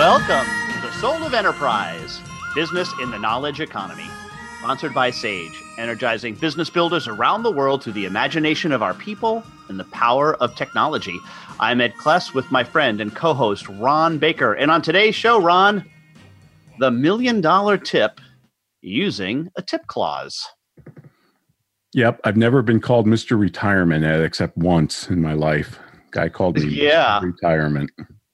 Welcome to the Soul of Enterprise, business in the knowledge economy. Sponsored by Sage, energizing business builders around the world through the imagination of our people and the power of technology. I'm Ed Kless with my friend and co host Ron Baker. And on today's show, Ron, the million dollar tip using a tip clause. Yep, I've never been called Mr. Retirement Ed, except once in my life. Guy called me yeah. Mr. Retirement.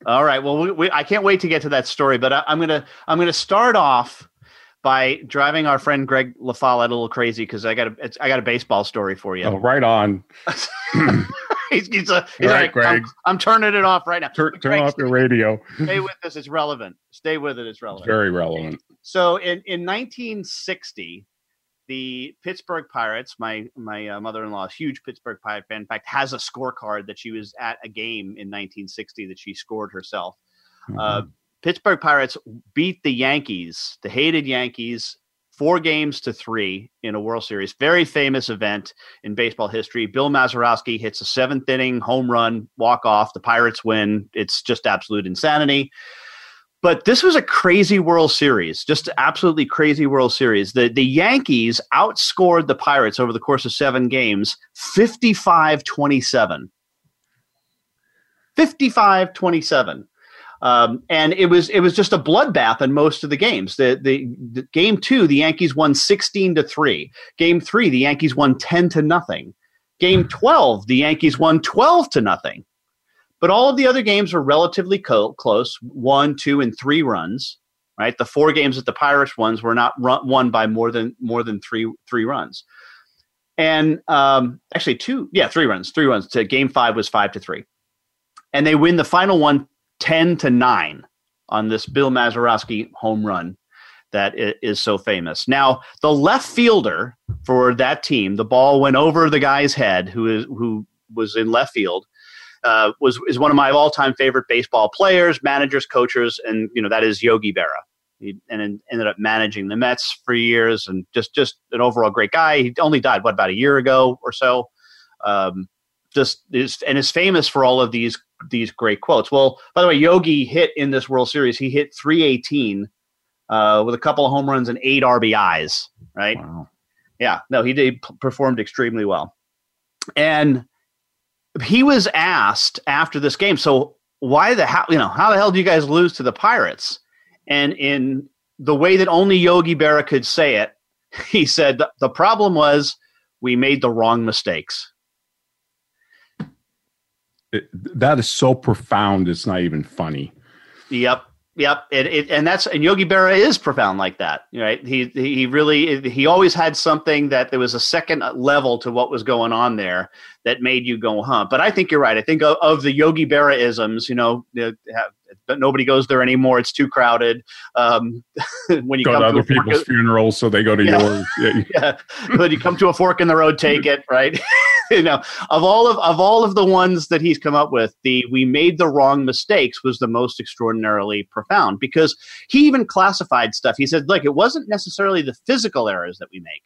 All right. Well, we, we, I can't wait to get to that story, but I, am gonna I'm gonna start off by driving our friend Greg LaFollette a little crazy because I got a I got a baseball story for you. Oh, right on. he's, he's, a, he's right, like, Greg. I'm, I'm, turning it off right now. Turn, turn Greg, off your radio. Stay with us. It's relevant. Stay with it. It's relevant. Very relevant. So in in 1960, the Pittsburgh Pirates, my my uh, mother-in-law, is huge Pittsburgh Pirate fan. In fact, has a scorecard that she was at a game in 1960 that she scored herself. Mm-hmm. Uh, Pittsburgh Pirates beat the Yankees, the hated Yankees, four games to three in a World Series. Very famous event in baseball history. Bill Mazeroski hits a seventh inning home run, walk off. The Pirates win. It's just absolute insanity. But this was a crazy World Series, just absolutely crazy World Series. The the Yankees outscored the Pirates over the course of seven games 55 27. 55 27. Um, and it was it was just a bloodbath in most of the games. The, the, the game two, the Yankees won sixteen to three. Game three, the Yankees won ten to nothing. Game twelve, the Yankees won twelve to nothing. But all of the other games were relatively co- close, one, two, and three runs. Right, the four games that the Pirates won were not run, won by more than more than three three runs. And um, actually, two, yeah, three runs, three runs. To game five was five to three, and they win the final one 10 to 9 on this Bill Mazeroski home run that is so famous. Now, the left fielder for that team, the ball went over the guy's head who is who was in left field. Uh, was is one of my all time favorite baseball players, managers, coaches, and you know that is Yogi Berra. He and ended up managing the Mets for years, and just just an overall great guy. He only died what about a year ago or so. Um, just is and is famous for all of these these great quotes. Well, by the way, Yogi hit in this World Series. He hit 318 uh, with a couple of home runs and eight RBIs. Right? Wow. Yeah. No, he did performed extremely well, and he was asked after this game. So why the how you know how the hell do you guys lose to the Pirates? And in the way that only Yogi Berra could say it, he said the problem was we made the wrong mistakes it, that is so profound. It's not even funny. Yep. Yep, it, it, and that's and Yogi Berra is profound like that, right? He he really he always had something that there was a second level to what was going on there that made you go, huh? But I think you're right. I think of, of the Yogi Berra isms, you know, have, but nobody goes there anymore. It's too crowded. Um, when you go come to other to people's funerals, so they go to yeah. yours. Yeah. yeah. when you come to a fork in the road, take it right. you know, of all of of all of the ones that he's come up with, the we made the wrong mistakes was the most extraordinarily profound because he even classified stuff. He said, look, it wasn't necessarily the physical errors that we make.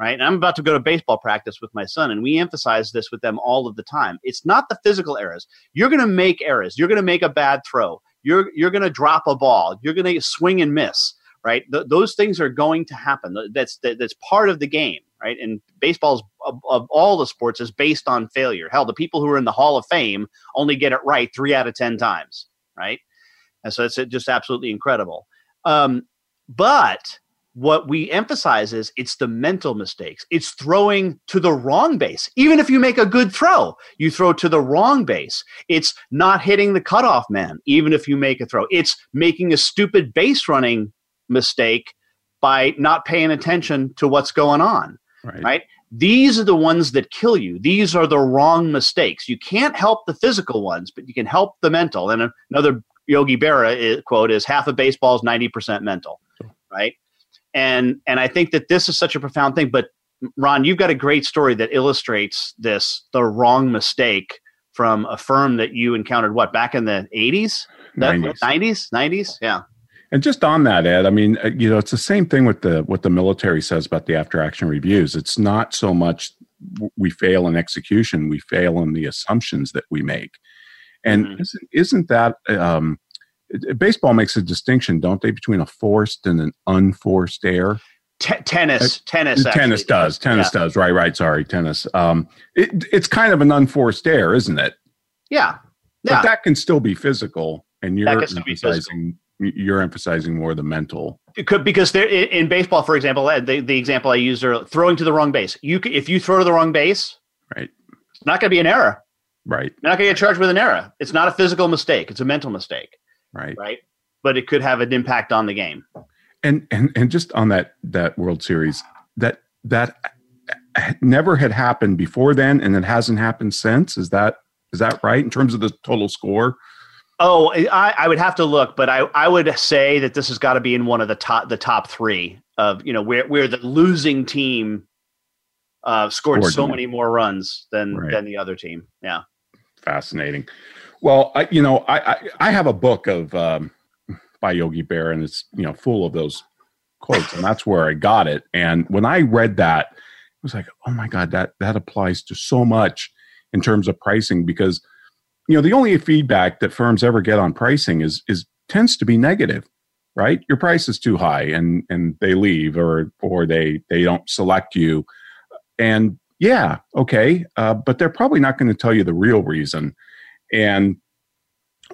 Right. And I'm about to go to baseball practice with my son, and we emphasize this with them all of the time. It's not the physical errors. You're going to make errors. You're going to make a bad throw. You're you're going to drop a ball. You're going to swing and miss right? Th- those things are going to happen. That's that's part of the game, right? And baseball's of, of, all the sports is based on failure. Hell, the people who are in the Hall of Fame only get it right three out of ten times, right? And so it's just absolutely incredible. Um, but what we emphasize is it's the mental mistakes. It's throwing to the wrong base. Even if you make a good throw, you throw to the wrong base. It's not hitting the cutoff man, even if you make a throw. It's making a stupid base running mistake by not paying attention to what's going on. Right. right. These are the ones that kill you. These are the wrong mistakes. You can't help the physical ones, but you can help the mental. And another Yogi Berra is, quote is half of baseball is 90% mental, right? And and I think that this is such a profound thing. But Ron, you've got a great story that illustrates this the wrong mistake from a firm that you encountered what back in the 80s, 90s, 90s, 90s, yeah. And just on that, Ed, I mean, uh, you know, it's the same thing with the what the military says about the after action reviews. It's not so much we fail in execution; we fail in the assumptions that we make. And mm-hmm. isn't, isn't that um, baseball makes a distinction, don't they, between a forced and an unforced error? T- tennis, uh, tennis, actually. tennis does. Tennis yeah. does. Right, right. Sorry, tennis. Um, it, it's kind of an unforced error, isn't it? Yeah. yeah. But that can still be physical, and you're emphasizing you're emphasizing more the mental. Could because there in baseball, for example, the, the example I used are throwing to the wrong base. You if you throw to the wrong base, right, it's not going to be an error. Right. You're not going to get charged with an error. It's not a physical mistake. It's a mental mistake. Right. Right. But it could have an impact on the game. And and and just on that that World Series, that that uh, uh, never had happened before then, and it hasn't happened since. Is that is that right in terms of the total score? Oh, I, I would have to look, but I, I would say that this has got to be in one of the top the top three of you know where where the losing team uh, scored, so many more runs than right. than the other team. Yeah, fascinating. Well, I, you know, I, I, I have a book of um, by Yogi Berra, and it's you know full of those quotes, and that's where I got it. And when I read that, it was like, oh my god, that that applies to so much in terms of pricing because you know the only feedback that firms ever get on pricing is is tends to be negative right your price is too high and and they leave or or they they don't select you and yeah okay uh, but they're probably not going to tell you the real reason and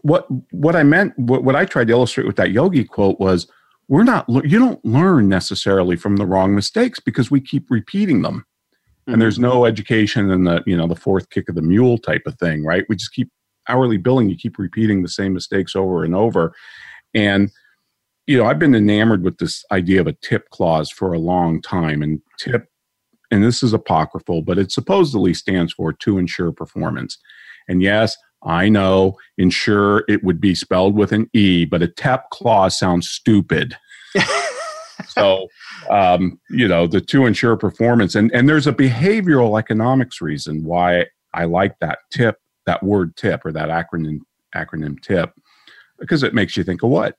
what what I meant, what, what I tried to illustrate with that yogi quote was, we're not you don't learn necessarily from the wrong mistakes because we keep repeating them, mm-hmm. and there's no education in the you know the fourth kick of the mule type of thing, right? We just keep hourly billing. You keep repeating the same mistakes over and over, and you know I've been enamored with this idea of a tip clause for a long time, and tip and this is apocryphal, but it supposedly stands for to ensure performance. And yes, I know ensure it would be spelled with an E, but a TEP clause sounds stupid. so, um, you know, the to ensure performance. And, and there's a behavioral economics reason why I like that tip, that word tip or that acronym, acronym tip, because it makes you think of what?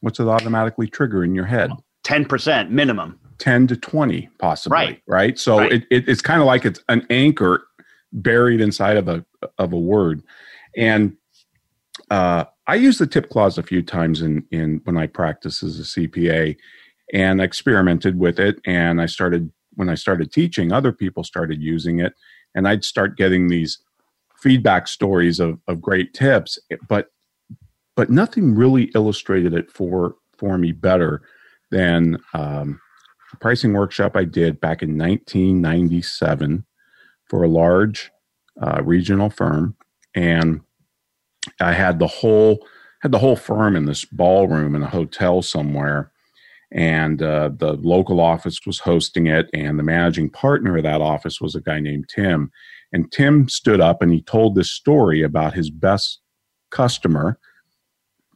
What's it automatically trigger in your head? 10% minimum. 10 to 20 possibly right, right? so right. It, it, it's kind of like it's an anchor buried inside of a of a word and uh, i use the tip clause a few times in in when i practice as a cpa and I experimented with it and i started when i started teaching other people started using it and i'd start getting these feedback stories of, of great tips but but nothing really illustrated it for for me better than um, pricing workshop I did back in 1997 for a large uh, regional firm, and I had the whole had the whole firm in this ballroom in a hotel somewhere, and uh, the local office was hosting it, and the managing partner of that office was a guy named Tim, and Tim stood up and he told this story about his best customer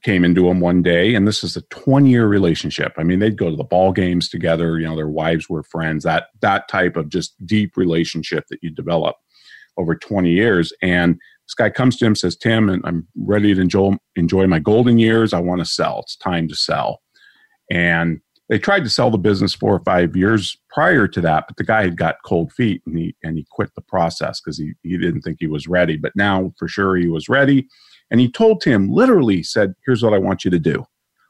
came into him one day and this is a 20 year relationship. I mean they'd go to the ball games together you know their wives were friends that that type of just deep relationship that you develop over 20 years. And this guy comes to him says tim and i'm ready to enjoy enjoy my golden years. I want to sell. It's time to sell. And they tried to sell the business four or five years prior to that but the guy had got cold feet and he and he quit the process because he, he didn't think he was ready but now for sure he was ready and he told Tim, literally said, Here's what I want you to do.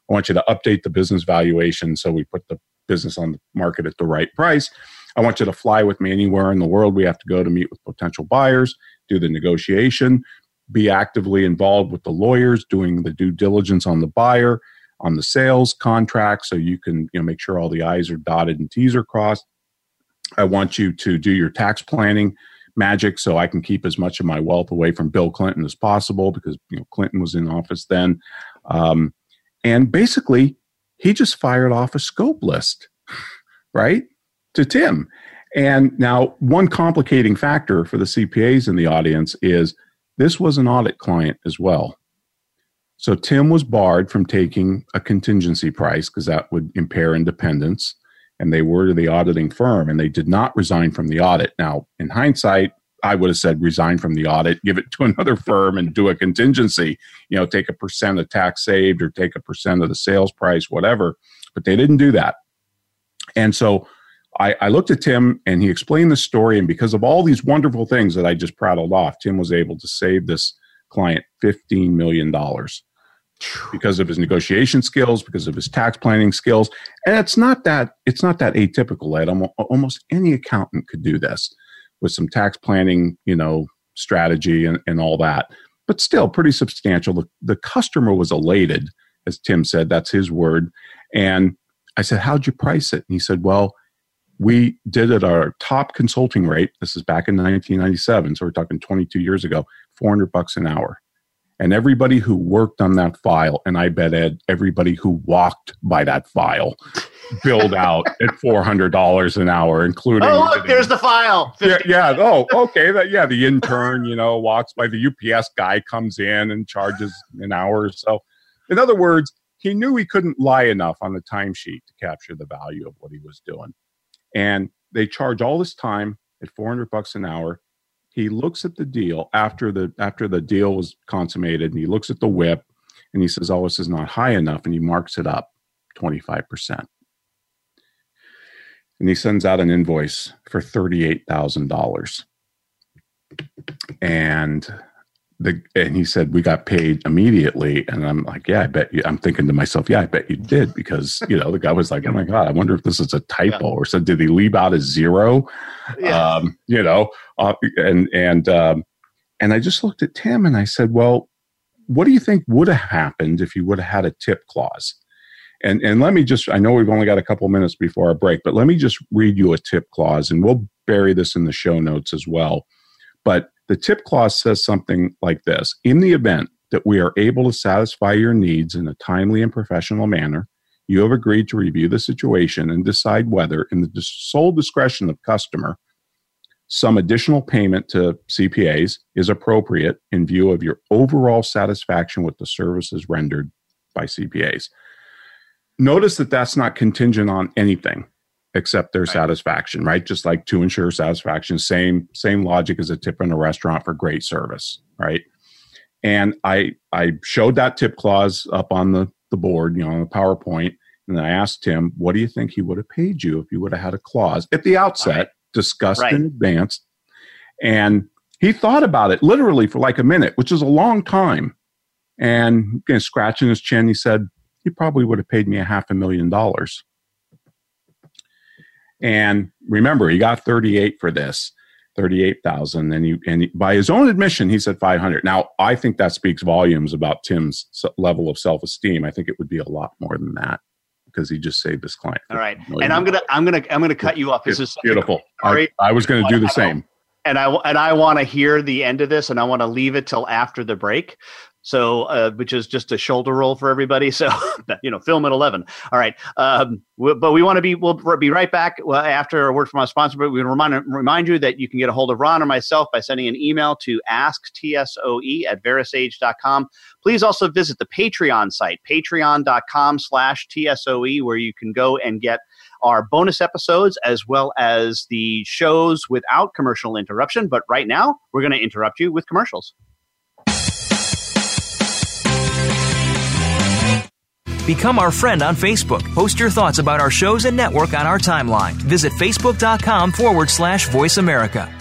I want you to update the business valuation so we put the business on the market at the right price. I want you to fly with me anywhere in the world we have to go to meet with potential buyers, do the negotiation, be actively involved with the lawyers, doing the due diligence on the buyer, on the sales contract, so you can you know make sure all the I's are dotted and T's are crossed. I want you to do your tax planning magic so I can keep as much of my wealth away from Bill Clinton as possible because you know Clinton was in office then. Um, and basically, he just fired off a scope list, right, to Tim. And now, one complicating factor for the CPAs in the audience is this was an audit client as well. So Tim was barred from taking a contingency price because that would impair independence. And they were the auditing firm and they did not resign from the audit. Now, in hindsight, I would have said resign from the audit, give it to another firm and do a contingency, you know, take a percent of tax saved or take a percent of the sales price, whatever. But they didn't do that. And so I, I, looked at Tim and he explained the story. And because of all these wonderful things that I just prattled off, Tim was able to save this client $15 million because of his negotiation skills, because of his tax planning skills. And it's not that, it's not that atypical, Ed. Almost any accountant could do this with some tax planning, you know, strategy and, and all that. But still pretty substantial. The, the customer was elated, as Tim said, that's his word. And I said, How'd you price it? And he said, Well, we did at our top consulting rate. This is back in 1997, so we're talking 22 years ago, 400 bucks an hour. And everybody who worked on that file, and I bet Ed, everybody who walked by that file, billed out at $400 an hour, including. Oh, look, there's the file. Yeah, yeah. Oh, okay. That, yeah, the intern, you know, walks by, the UPS guy comes in and charges an hour or so. In other words, he knew he couldn't lie enough on the timesheet to capture the value of what he was doing. And they charge all this time at 400 bucks an hour. He looks at the deal after the after the deal was consummated and he looks at the WIP and he says, "Oh, this is not high enough," and he marks it up 25%. And he sends out an invoice for $38,000. And the and he said we got paid immediately. And i'm like yeah i bet you i'm thinking to myself yeah i bet you did because you know the guy was like oh my god i wonder if this is a typo yeah. or so did he leave out a zero? Yeah. um, you know uh, and and um, and i just looked at tim and i said well what do you think would have happened if you would have had a tip clause? And and let me just i know we've only got a couple minutes before our break but let me just read you a tip clause and we'll bury this in the show notes as well. But the tip clause says something like this In the event that we are able to satisfy your needs in a timely and professional manner, you have agreed to review the situation and decide whether, in the sole discretion of customer, some additional payment to CPAs is appropriate in view of your overall satisfaction with the services rendered by CPAs. Notice that that's not contingent on anything accept their right. satisfaction, right? Just like to ensure satisfaction, same same logic as a tip in a restaurant for great service, right? And I I showed that tip clause up on the the board, you know, on the PowerPoint, and I asked him, "What do you think he would have paid you if you would have had a clause at the outset, right. discussed right. in advance?" And he thought about it literally for like a minute, which is a long time. And you know, scratching his chin, he said, "He probably would have paid me a half a million dollars." And remember, he got 38 for this, 38,000. And he, and he, by his own admission, he said 500. Now, I think that speaks volumes about Tim's level of self esteem. I think it would be a lot more than that because he just saved his client. All right. And I'm going to, I'm to, I'm to cut you off. This is beautiful. I, I was going to do the same and I and I want to hear the end of this, and I want to leave it till after the break. So, uh, which is just a shoulder roll for everybody. So, you know, film at 11. All right. Um, but we want to be, we'll be right back after a word from our sponsor. But we remind, remind you that you can get a hold of Ron or myself by sending an email to asktsoe at verasage.com. Please also visit the Patreon site, patreon.com slash TSOE, where you can go and get our bonus episodes as well as the shows without commercial interruption. But right now, we're going to interrupt you with commercials. Become our friend on Facebook. Post your thoughts about our shows and network on our timeline. Visit facebook.com forward slash voice America.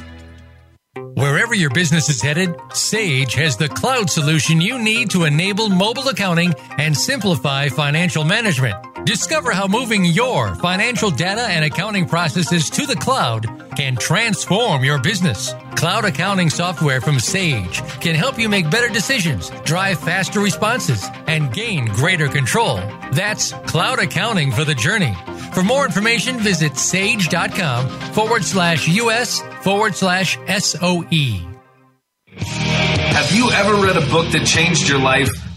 Wherever your business is headed, Sage has the cloud solution you need to enable mobile accounting and simplify financial management. Discover how moving your financial data and accounting processes to the cloud can transform your business. Cloud accounting software from Sage can help you make better decisions, drive faster responses, and gain greater control. That's cloud accounting for the journey. For more information, visit sage.com forward slash US forward slash SOE. Have you ever read a book that changed your life?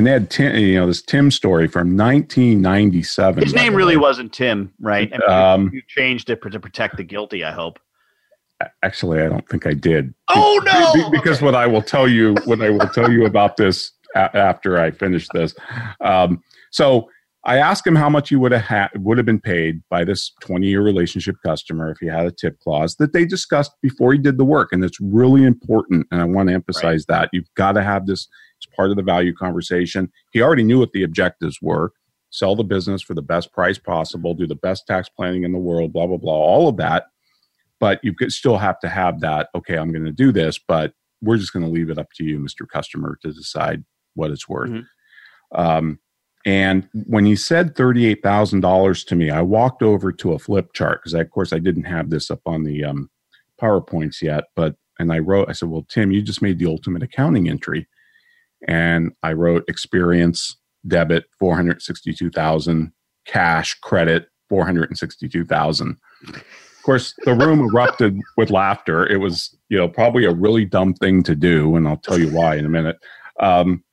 And they had Tim, you know, this Tim story from 1997. His name really wasn't Tim, right? I mean, um, you changed it to protect the guilty. I hope. Actually, I don't think I did. Oh no! Because okay. what I will tell you, what I will tell you about this a- after I finish this. Um, so I asked him how much he would have had, would have been paid by this 20 year relationship customer if he had a tip clause that they discussed before he did the work, and it's really important. And I want to emphasize right. that you've got to have this it's part of the value conversation. He already knew what the objectives were sell the business for the best price possible, do the best tax planning in the world, blah, blah, blah, all of that. But you could still have to have that, okay, I'm going to do this, but we're just going to leave it up to you, Mr. Customer, to decide what it's worth. Mm-hmm. Um, and when he said $38,000 to me, I walked over to a flip chart because, of course, I didn't have this up on the um, PowerPoints yet. But, and I wrote, I said, well, Tim, you just made the ultimate accounting entry and I wrote experience debit 462,000 cash credit 462,000 of course the room erupted with laughter. It was you know probably a really dumb thing to do and I'll tell you why in a minute. Um,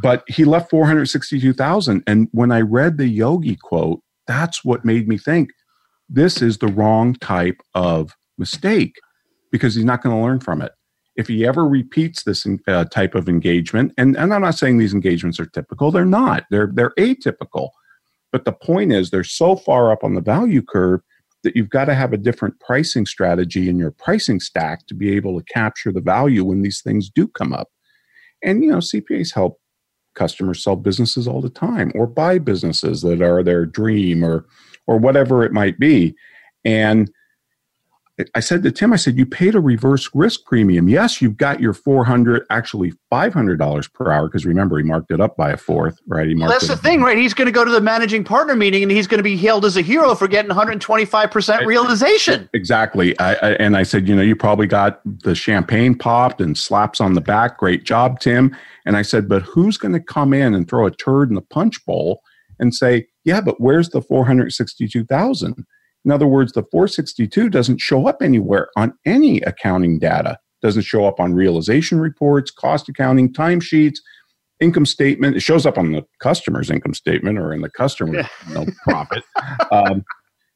but he left 462,000 and when I read the yogi quote that's what made me think this is the wrong type of mistake because he's not going to learn from it if he ever repeats this uh, type of engagement, and, and I'm not saying these engagements are typical, they're not. They're they're atypical. But the point is, they're so far up on the value curve that you've got to have a different pricing strategy in your pricing stack to be able to capture the value when these things do come up. And you know, CPAs help customers sell businesses all the time or buy businesses that are their dream or or whatever it might be. And I said to Tim, I said, you paid a reverse risk premium. Yes, you've got your 400, actually $500 per hour, because remember, he marked it up by a fourth, right? He marked well, that's the thing, right? He's going to go to the managing partner meeting and he's going to be hailed as a hero for getting 125% realization. Exactly. I, I, and I said, you know, you probably got the champagne popped and slaps on the back. Great job, Tim. And I said, but who's going to come in and throw a turd in the punch bowl and say, yeah, but where's the 462,000? In other words, the 462 doesn't show up anywhere on any accounting data. Doesn't show up on realization reports, cost accounting, timesheets, income statement. It shows up on the customer's income statement or in the customer you know, profit. Um,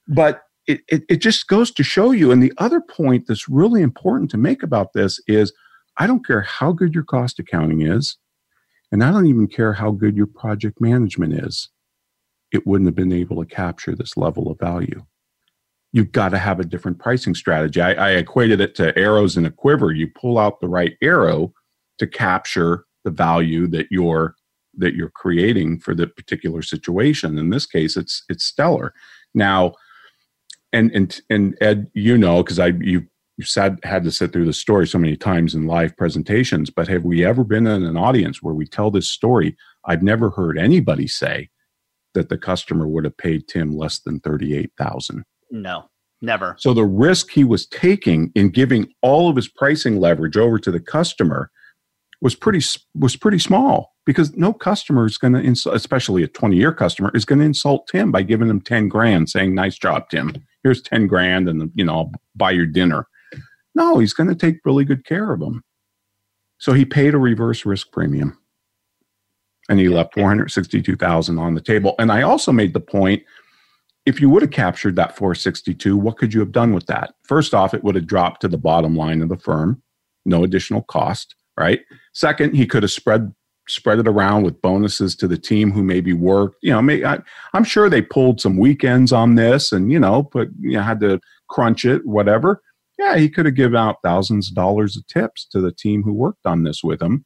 but it, it, it just goes to show you. And the other point that's really important to make about this is I don't care how good your cost accounting is, and I don't even care how good your project management is. It wouldn't have been able to capture this level of value you've got to have a different pricing strategy. I, I, equated it to arrows in a quiver. You pull out the right arrow to capture the value that you're that you're creating for the particular situation. In this case, it's it's stellar. Now, and and and Ed, you know, because I you you said had to sit through the story so many times in live presentations. But have we ever been in an audience where we tell this story? I've never heard anybody say that the customer would have paid Tim less than thirty eight thousand. No, never. So the risk he was taking in giving all of his pricing leverage over to the customer was pretty was pretty small because no customer is going to insult, especially a 20 year customer, is going to insult Tim by giving him 10 grand, saying, "Nice job, Tim. Here's 10 grand, and you know, I'll buy your dinner." No, he's going to take really good care of him. So he paid a reverse risk premium, and he left 462,000 on the table. And I also made the point if you would have captured that 462, what could you have done with that? First off, it would have dropped to the bottom line of the firm, no additional cost, right? Second, he could have spread spread it around with bonuses to the team who maybe worked. You know, may, I, am sure they pulled some weekends on this, and you know, but you know, had to crunch it, whatever. Yeah, he could have given out thousands of dollars of tips to the team who worked on this with him.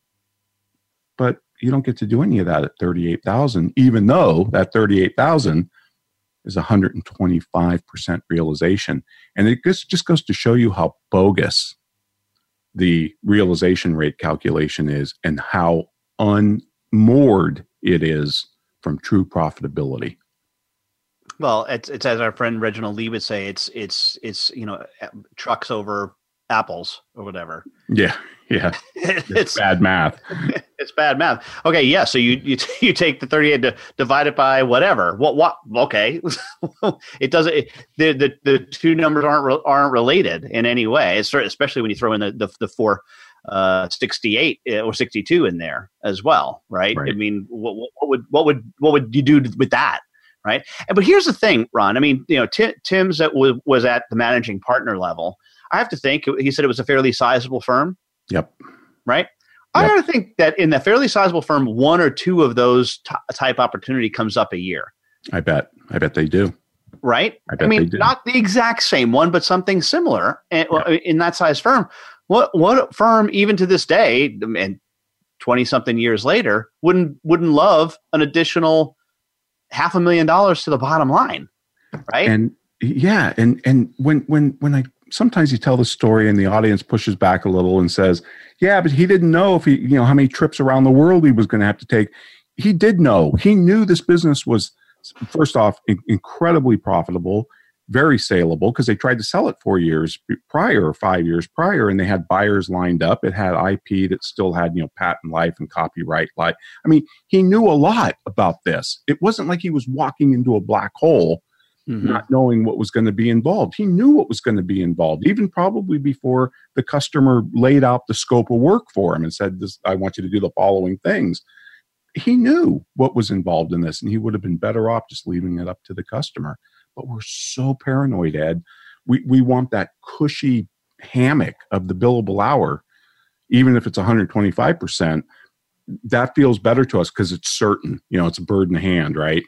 But you don't get to do any of that at 38,000, even though that 38,000 is 125% realization. And it just, just goes to show you how bogus the realization rate calculation is and how unmoored it is from true profitability. Well, it's it's as our friend Reginald Lee would say, it's it's it's you know trucks over apples or whatever. Yeah, yeah. it's, it's bad math. it's bad math. Okay, yeah. So you you you take the thirty eight to divide it by whatever. What what? Okay, it doesn't. It, the the the two numbers aren't aren't related in any way. Especially when you throw in the the, the four uh 68 uh, or 62 in there as well right, right. i mean what, what, would what would what would you do with that right and, but here's the thing ron i mean you know Tim, tim's that was, was at the managing partner level i have to think he said it was a fairly sizable firm yep right I gotta think that in a fairly sizable firm, one or two of those t- type opportunity comes up a year. I bet. I bet they do. Right. I, bet I mean, not the exact same one, but something similar in, in that size firm. What what firm, even to this day, and twenty something years later, wouldn't wouldn't love an additional half a million dollars to the bottom line, right? And yeah, and and when when when I sometimes you tell the story and the audience pushes back a little and says, "Yeah, but he didn't know if he, you know, how many trips around the world he was going to have to take." He did know. He knew this business was first off in- incredibly profitable, very saleable because they tried to sell it 4 years prior or 5 years prior and they had buyers lined up. It had IP that still had, you know, patent life and copyright life. I mean, he knew a lot about this. It wasn't like he was walking into a black hole mm-hmm. not knowing what was going to be involved. He knew what was going to be involved, even probably before the customer laid out the scope of work for him and said, this, I want you to do the following things. He knew what was involved in this, and he would have been better off just leaving it up to the customer. But we're so paranoid, Ed. We, we want that cushy hammock of the billable hour, even if it's 125%. That feels better to us because it's certain, you know, it's a bird in the hand, right?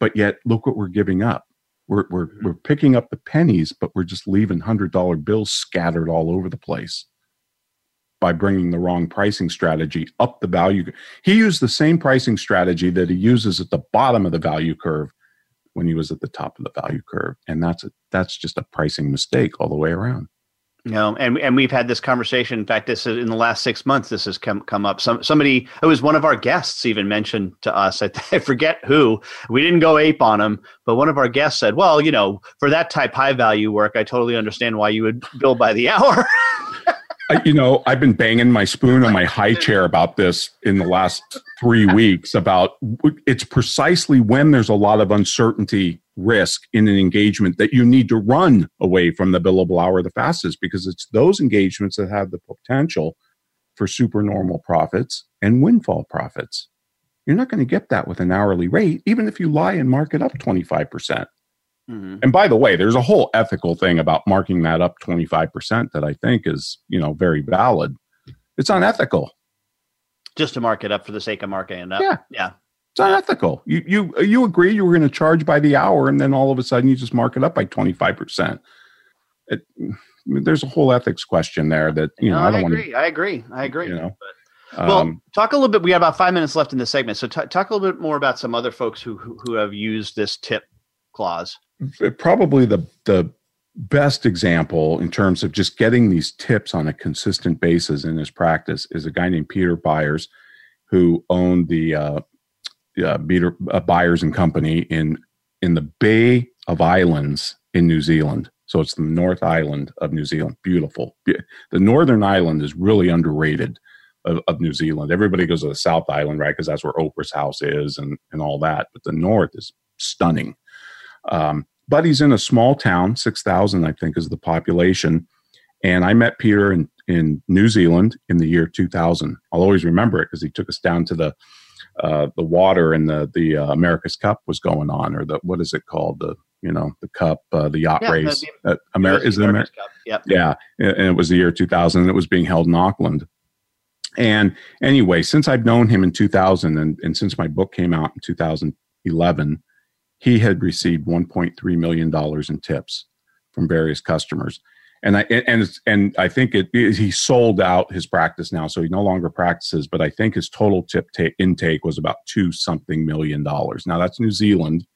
But yet, look what we're giving up. We're, we're, mm-hmm. we're picking up the pennies, but we're just leaving $100 bills scattered all over the place by bringing the wrong pricing strategy up the value. He used the same pricing strategy that he uses at the bottom of the value curve when he was at the top of the value curve. And that's a, that's just a pricing mistake all the way around. You know, and and we've had this conversation. In fact, this is in the last six months. This has come come up. Some somebody it was one of our guests even mentioned to us. I, I forget who. We didn't go ape on him, but one of our guests said, "Well, you know, for that type high value work, I totally understand why you would bill by the hour." you know, I've been banging my spoon on my high chair about this in the last three weeks. About it's precisely when there's a lot of uncertainty risk in an engagement that you need to run away from the billable hour the fastest because it's those engagements that have the potential for supernormal profits and windfall profits. You're not going to get that with an hourly rate, even if you lie and mark it up 25%. percent mm hmm And by the way, there's a whole ethical thing about marking that up 25% that I think is, you know, very valid. It's unethical. Just to mark it up for the sake of marking it up. Yeah. Yeah. It's unethical. You you you agree you were going to charge by the hour, and then all of a sudden you just mark it up by twenty five percent. There's a whole ethics question there that you know. No, I don't want to. I agree. I agree. You know. But, well, um, talk a little bit. We have about five minutes left in this segment, so t- talk a little bit more about some other folks who, who who have used this tip clause. Probably the the best example in terms of just getting these tips on a consistent basis in his practice is a guy named Peter Byers, who owned the uh, uh, Beater, uh, Byers and Company in in the Bay of Islands in New Zealand. So it's the North Island of New Zealand. Beautiful. The Northern Island is really underrated of, of New Zealand. Everybody goes to the South Island, right? Because that's where Oprah's house is and, and all that. But the North is stunning. Um, but he's in a small town, 6,000, I think, is the population. And I met Peter in, in New Zealand in the year 2000. I'll always remember it because he took us down to the uh, the water and the the uh, America's Cup was going on, or the what is it called? The you know the cup, uh, the yacht yeah, race. The, uh, America is it America's Cup. Yep. Yeah, and it was the year 2000, and it was being held in Auckland. And anyway, since I've known him in 2000 and, and since my book came out in 2011, he had received 1.3 million dollars in tips from various customers. And I and and I think it he sold out his practice now, so he no longer practices. But I think his total tip ta- intake was about two something million dollars. Now that's New Zealand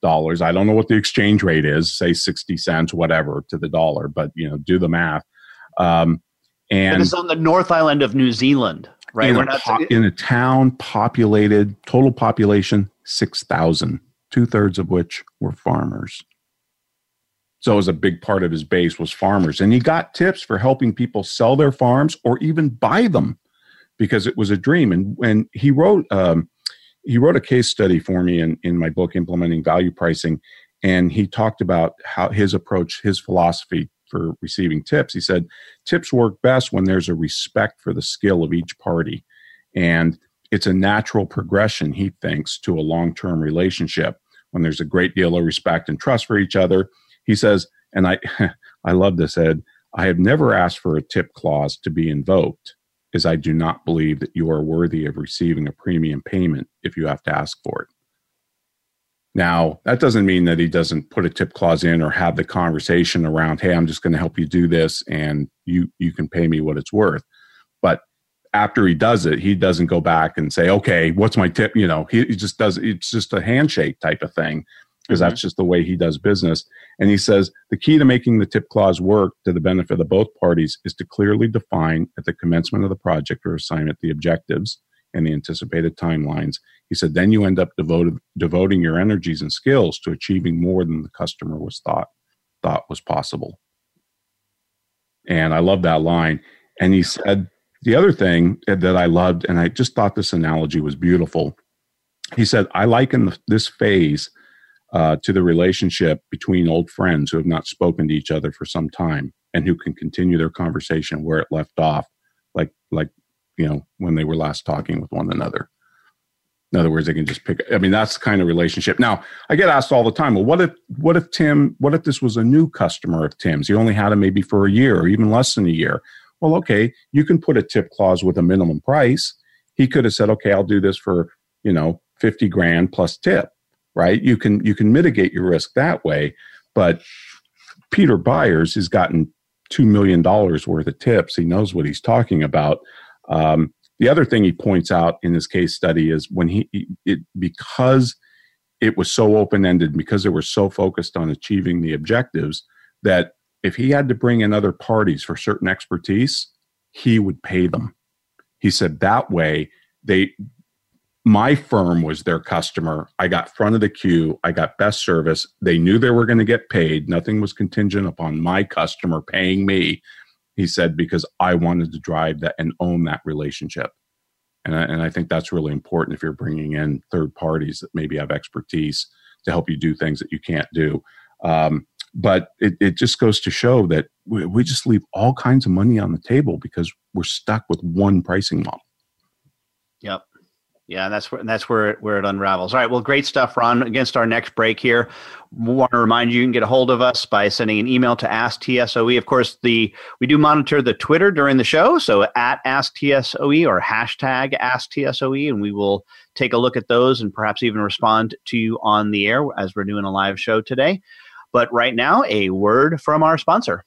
dollars. I don't know what the exchange rate is, say sixty cents, whatever, to the dollar. But you know, do the math. Um, and it's on the North Island of New Zealand, right? In, We're a, not, po- in a town populated, total population six thousand, two thirds of which were farmers. So it was a big part of his base was farmers, and he got tips for helping people sell their farms or even buy them because it was a dream. And when he wrote, um, he wrote a case study for me in in my book, implementing value pricing, and he talked about how his approach, his philosophy for receiving tips. He said tips work best when there's a respect for the skill of each party, and it's a natural progression. He thinks to a long term relationship when there's a great deal of respect and trust for each other he says, and I, I love this, Ed. I have never asked for a tip clause to be invoked, as I do not believe that you are worthy of receiving a premium payment if you have to ask for it. Now, that doesn't mean that he doesn't put a tip clause in or have the conversation around, hey, I'm just going to help you do this and you you can pay me what it's worth. But after he does it, he doesn't go back and say, okay, what's my tip? You know, he, he just does it's just a handshake type of thing because mm-hmm. that's just the way he does business. And he says the key to making the tip clause work to the benefit of both parties is to clearly define at the commencement of the project or assignment the objectives and the anticipated timelines. He said then you end up devoted, devoting your energies and skills to achieving more than the customer was thought thought was possible. And I love that line. And he said the other thing that I loved, and I just thought this analogy was beautiful. He said, I liken this phase uh, to the relationship between old friends who have not spoken to each other for some time and who can continue their conversation where it left off, like like you know when they were last talking with one another. In other words, they can just pick. I mean, that's the kind of relationship. Now, I get asked all the time, well, what if what if Tim? What if this was a new customer of Tim's? You only had him maybe for a year or even less than a year. Well, okay, you can put a tip clause with a minimum price. He could have said, okay, I'll do this for you know fifty grand plus tip right? You can you can mitigate your risk that way, but Peter Byers has gotten two million dollars worth of tips. He knows what he's talking about. Um, the other thing he points out in his case study is when he it because it was so open ended, because they were so focused on achieving the objectives, that if he had to bring in other parties for certain expertise, he would pay them. He said that way they my firm was their customer. I got front of the queue. I got best service. They knew they were going to get paid. Nothing was contingent upon my customer paying me. He said, because I wanted to drive that and own that relationship. And I, and I think that's really important if you're bringing in third parties that maybe have expertise to help you do things that you can't do. Um, but it, it just goes to show that we, we just leave all kinds of money on the table because we're stuck with one pricing model. Yep. Yeah, and that's where and that's where it, where it unravels. All right, well, great stuff, Ron. Against our next break here, we want to remind you you can get a hold of us by sending an email to Ask TSOE. Of course, the we do monitor the Twitter during the show, so at Ask TSOE or hashtag Ask TSOE, and we will take a look at those and perhaps even respond to you on the air as we're doing a live show today. But right now, a word from our sponsor.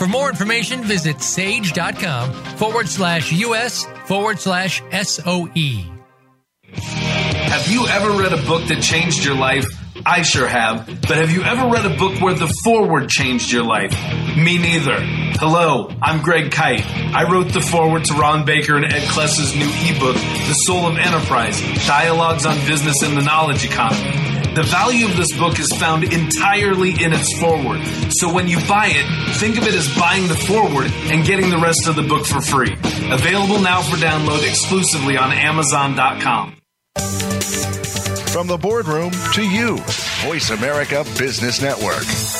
For more information, visit sage.com forward slash US forward slash SOE. Have you ever read a book that changed your life? I sure have. But have you ever read a book where the forward changed your life? Me neither. Hello, I'm Greg Kyte. I wrote the forward to Ron Baker and Ed Kless's new ebook, The Soul of Enterprise Dialogues on Business and the Knowledge Economy. The value of this book is found entirely in its forward. So when you buy it, think of it as buying the forward and getting the rest of the book for free. Available now for download exclusively on Amazon.com. From the boardroom to you, Voice America Business Network.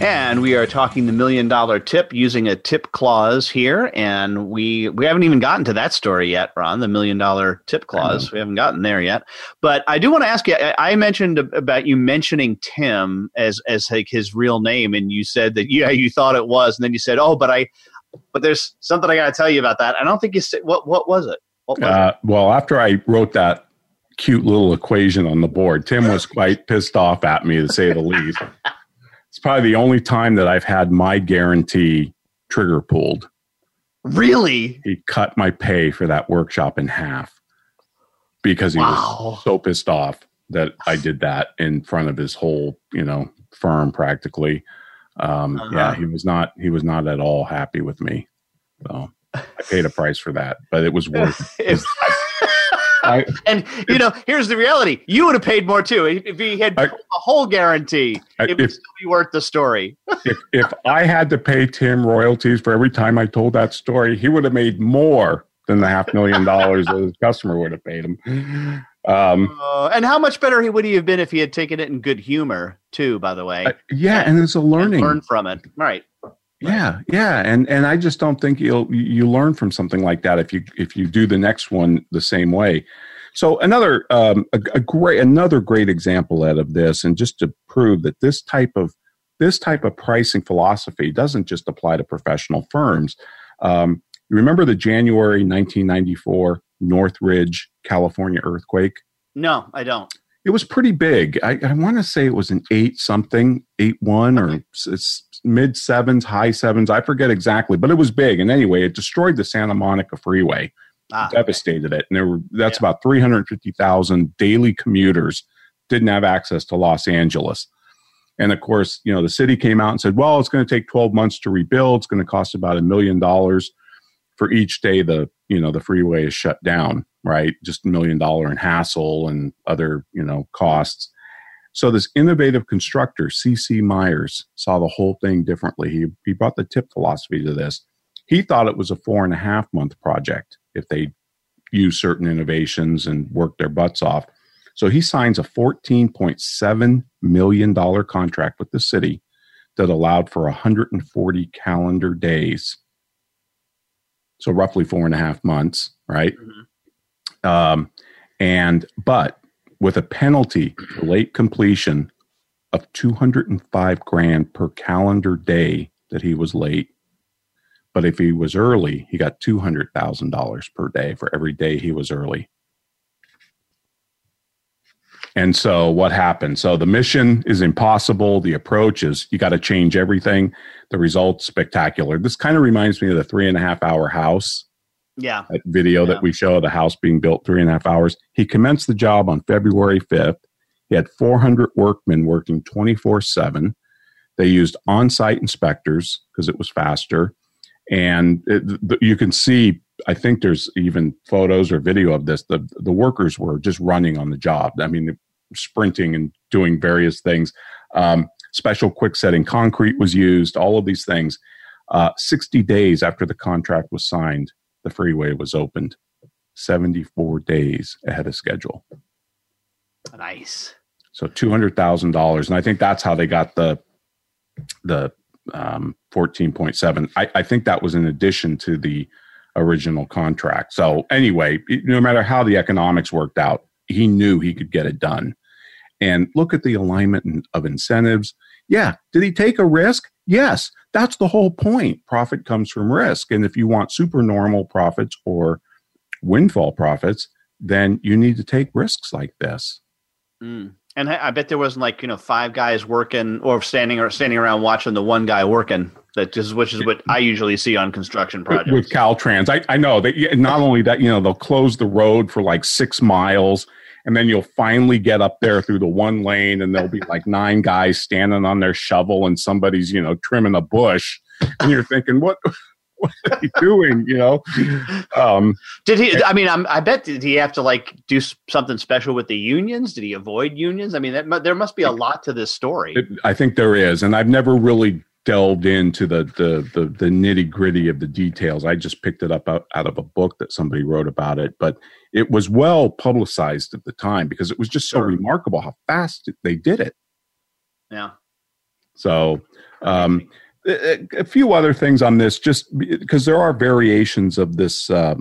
And we are talking the million dollar tip using a tip clause here. And we we haven't even gotten to that story yet, Ron, the million dollar tip clause. We haven't gotten there yet. But I do want to ask you, I, mentioned about you mentioning Tim as as like his real name, and you said that yeah, you thought it was, and then you said, Oh, but I but there's something I gotta tell you about that. I don't think you said what what was it? What was Uh, it? well, after I wrote that cute little equation on the board, Tim was quite pissed off at me, to say the least. Probably the only time that I've had my guarantee trigger pulled. Really? He cut my pay for that workshop in half because he Wow. was so pissed off that I did that in front of his whole, you know, firm practically. Um, Uh-huh. Yeah, he was not. He was not at all happy with me. So I paid a price for that, but it was worth. it. I, and you know, here's the reality: you would have paid more too if he had I- a whole guarantee. I- it would if- still be worth the story. if if I had to pay Tim royalties for every time I told that story, he would have made more than the half million dollars that his customer would have paid him. Um, Uh, and how much better he would he have been if he had taken it in good humor too? By the way, uh, yeah, and it's a learning. learn from it. Right. Yeah, yeah, and and I just don't think you'll you learn from something like that if you if you do the next one the same way. So another um, a, a great another great example out of this, and just to prove that this type of this type of pricing philosophy doesn't just apply to professional firms. Um, you remember the January 1994 Northridge, California earthquake? No, I don't. It was pretty big. I, I want to say it was an eight something, eight one or s- s- mid sevens, high sevens. I forget exactly, but it was big. And anyway, it destroyed the Santa Monica Freeway, Ah, devastated it. And there were that's Yeah. about three hundred fifty thousand daily commuters didn't have access to Los Angeles. And of course, you know, the city came out and said, well, it's going to take 12 months to rebuild. It's going to cost about a million dollars for each day the, you know, the freeway is shut down, right? Just a million dollar in hassle and other, you know, costs. So this innovative constructor, C.C. Myers, saw the whole thing differently. He, he brought the tip philosophy to this. He thought it was a four and a half month project if they use certain innovations and work their butts off. So he signs a $14.7 million contract with the city that allowed for 140 calendar days. So roughly four and a half months, right? Um, and, but with a penalty for late completion of 205 grand per calendar day that he was late. But if he was early, he got $200,000 per day for every day he was early. And so what happened? So the mission is impossible. The approach is you got to change everything. The results spectacular. This kind of reminds me of the three and a half hour house Yeah. that video Yeah. that we show the house being built three and a half hours. He commenced the job on February 5th. He had 400 workmen working 24 7. They used on site inspectors because it was faster. And it, th- you can see, I think there's even photos or video of this. The, the workers were just running on the job. I mean, sprinting and doing various things. Um, special quick setting concrete was used, all of these things. Uh, 60 days after the contract was signed, the freeway was opened. 74 days ahead of schedule. Nice. So two hundred thousand dollars, and I think that's how they got the the um, fourteen point seven. I, I think that was in addition to the original contract. So anyway, no matter how the economics worked out, he knew he could get it done. And look at the alignment of incentives. Yeah, did he take a risk? Yes, that's the whole point. Profit comes from risk, and if you want super normal profits or windfall profits, then you need to take risks like this. Mm. And I bet there wasn't like you know five guys working or standing or standing around watching the one guy working. That just which is what I usually see on construction projects with Caltrans. I, I know that not only that you know they'll close the road for like six miles, and then you'll finally get up there through the one lane, and there'll be like nine guys standing on their shovel, and somebody's you know trimming a bush, and you're thinking what what are he doing? You know, um, did he? I mean, I'm, i bet did he have to like do something special with the unions? Did he avoid unions? I mean, that, there must be a lot to this story. It, I think there is, and I've never really delved into the the the, the nitty gritty of the details. I just picked it up out, out of a book that somebody wrote about it, but it was well publicized at the time because it was just so sure. remarkable how fast they did it. Yeah. So. Um, a few other things on this, just because there are variations of this uh,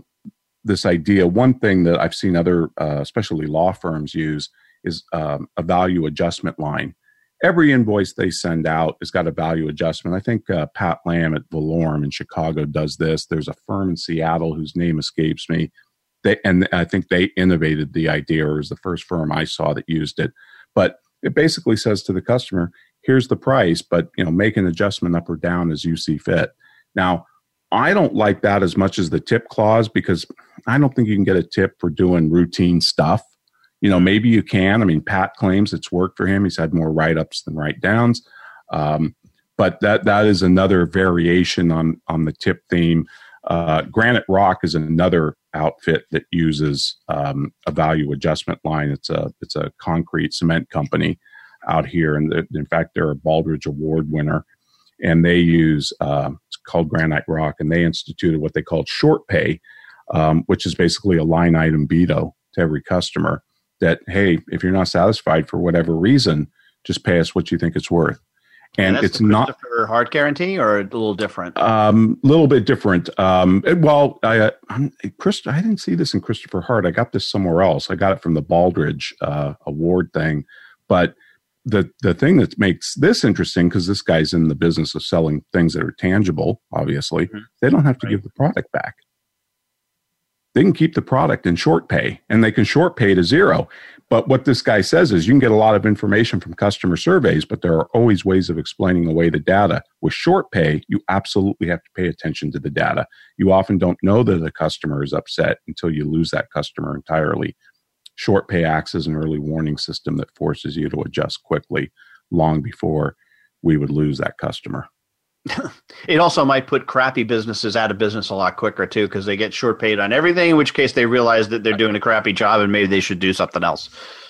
this idea. One thing that I've seen other, uh, especially law firms, use is um, a value adjustment line. Every invoice they send out has got a value adjustment. I think uh, Pat Lamb at Valorem in Chicago does this. There's a firm in Seattle whose name escapes me. They, and I think they innovated the idea, or was the first firm I saw that used it. But it basically says to the customer, here's the price, but you know, make an adjustment up or down as you see fit. Now, I don't like that as much as the tip clause because I don't think you can get a tip for doing routine stuff. You know, maybe you can. I mean, Pat claims it's worked for him. He's had more write ups than write downs. Um, but that that is another variation on on the tip theme. Uh, Granite Rock is another outfit that uses um, a value adjustment line. It's a it's a concrete cement company, out here. And in fact, they're a Baldrige Award winner, and they use uh, it's called Granite Rock, and they instituted what they called short pay, um, which is basically a line item veto to every customer. That hey, if you're not satisfied for whatever reason, just pay us what you think it's worth. And, and it's not Hart guarantee or a little different. A um, little bit different. Um, well, I, uh, Chris, I didn't see this in Christopher Hart. I got this somewhere else. I got it from the Baldrige uh, Award thing, but the the thing that makes this interesting because this guy's in the business of selling things that are tangible obviously mm-hmm. they don't have to right. give the product back they can keep the product in short pay and they can short pay to zero but what this guy says is you can get a lot of information from customer surveys but there are always ways of explaining away the data. With short pay you absolutely have to pay attention to the data. You often don't know that the customer is upset until you lose that customer entirely. Short pay acts as an early warning system that forces you to adjust quickly long before we would lose that customer. It also might put crappy businesses out of business a lot quicker too because they get short paid on everything in which case they realize that they're doing a crappy job and maybe they should do something else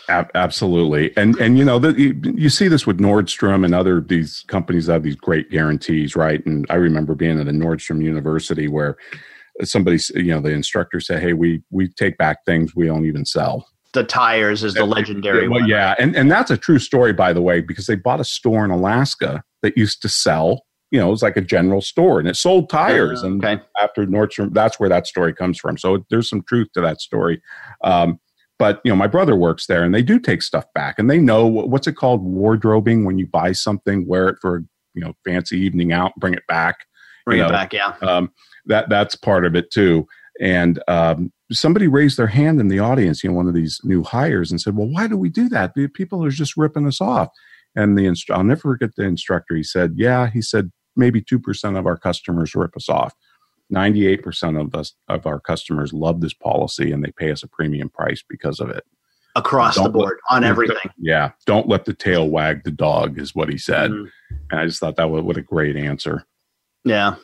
absolutely and and you know the, you, you, see this with nordstrom and other these companies that have these great guarantees right and i remember being at a nordstrom university where somebody you know the instructor said hey we we take back things we don't even sell the tires is the legendary well, one. Yeah, and and that's a true story, by the way, because they bought a store in Alaska that used to sell. You know, it was like a general store, and it sold tires. Uh, and after Nordstrom, that's where that story comes from. So there's some truth to that story. Um, but you know, my brother works there, and they do take stuff back, and they know what's it called wardrobing when you buy something, wear it for you know fancy evening out, bring it back. Bring it know, back, yeah. Um, that that's part of it too. And um, somebody raised their hand in the audience, you know, one of these new hires, and said, "Well, why do we do that? People are just ripping us off." And the inst- I'll never forget the instructor. He said, "Yeah," he said, "maybe two percent of our customers rip us off. Ninety-eight percent of us of our customers love this policy, and they pay us a premium price because of it." Across don't the board let, on everything. Yeah, don't let the tail wag the dog, is what he said. Mm-hmm. And I just thought that was what a great answer. Yeah,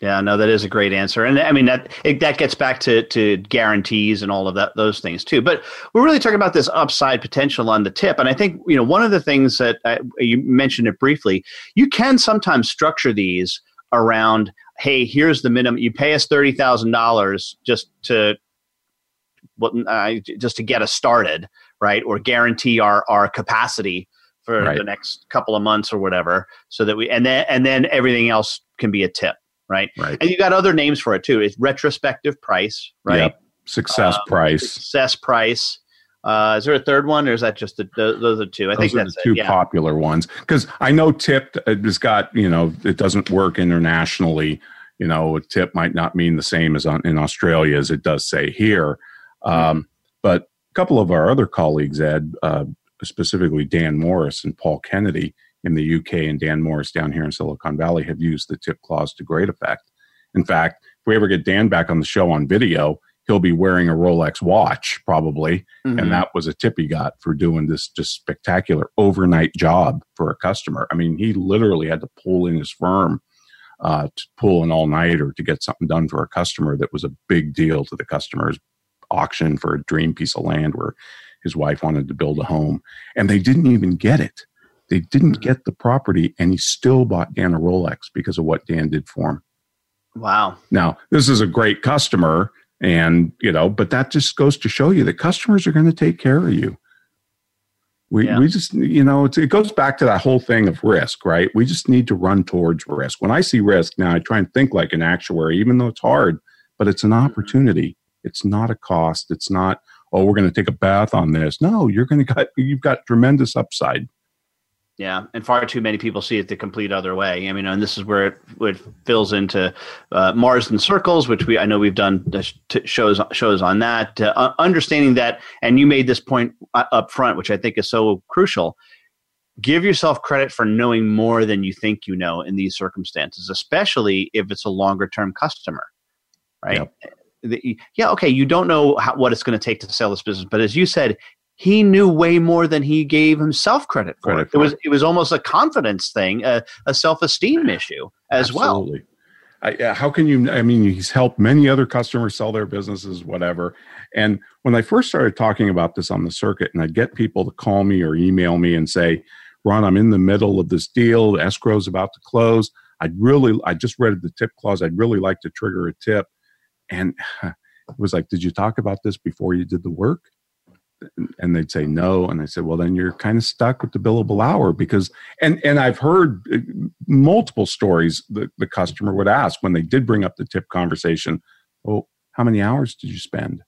yeah, no, that is a great answer, and I mean that it, that gets back to to guarantees and all of that those things too. But we're really talking about this upside potential on the tip, and I think you know one of the things that I, you mentioned it briefly. You can sometimes structure these around, hey, here's the minimum. You pay us thirty thousand dollars just to uh, just to get us started, right? Or guarantee our our capacity for right. the next couple of months or whatever, so that we and then and then everything else can be a tip, right? Right. And you got other names for it too. It's retrospective price, right? Yep. Success um, price. Success price. Uh, is there a third one, or is that just the, those are two? I those think that's the two it, yeah. popular ones because I know Tip has got you know it doesn't work internationally. You know, a tip might not mean the same as on, in Australia as it does say here. Um, but a couple of our other colleagues, Ed, uh, specifically Dan Morris and Paul Kennedy in the UK, and Dan Morris down here in Silicon Valley, have used the tip clause to great effect. In fact, if we ever get Dan back on the show on video, he'll be wearing a Rolex watch probably. Mm-hmm. And that was a tip he got for doing this just spectacular overnight job for a customer. I mean, he literally had to pull in his firm uh, to pull an all nighter to get something done for a customer that was a big deal to the customer's auction for a dream piece of land where his wife wanted to build a home. And they didn't even get it. They didn't mm-hmm. get the property, and he still bought Dan a Rolex because of what Dan did for him. Wow. Now, this is a great customer and, you know, but that just goes to show you that customers are going to take care of you. We, yeah. we just, you know, it goes back to that whole thing of risk, right? We just need to run towards risk. When I see risk now, I try and think like an actuary, even though it's hard, but it's an mm-hmm. opportunity. It's not a cost. It's not, oh, we're going to take a bath on this. No, you're going to get, you've got tremendous upside. Yeah, and far too many people see it the complete other way. I mean, and this is where it, it fills into uh, and circles, which we I know we've done shows shows on that. Uh, understanding that, and you made this point uh, up front, which I think is so crucial. Give yourself credit for knowing more than you think you know in these circumstances, especially if it's a longer term customer, right? Yep. The, yeah, okay, you don't know how, what it's going to take to sell this business, but as you said, he knew way more than he gave himself credit for. Credit for it was it was almost a confidence thing, a, a self esteem issue as Absolutely. well. I, how can you? I mean, he's helped many other customers sell their businesses, whatever. And when I first started talking about this on the circuit, and I'd get people to call me or email me and say, "Ron, I'm in the middle of this deal. The escrow's about to close. I'd really, I just read the tip clause. I'd really like to trigger a tip." And it was like, "Did you talk about this before you did the work?" And they'd say no and i said well then you're kind of stuck with the billable hour because and and i've heard uh, multiple stories that the customer would ask when they did bring up the tip conversation well how many hours did you spend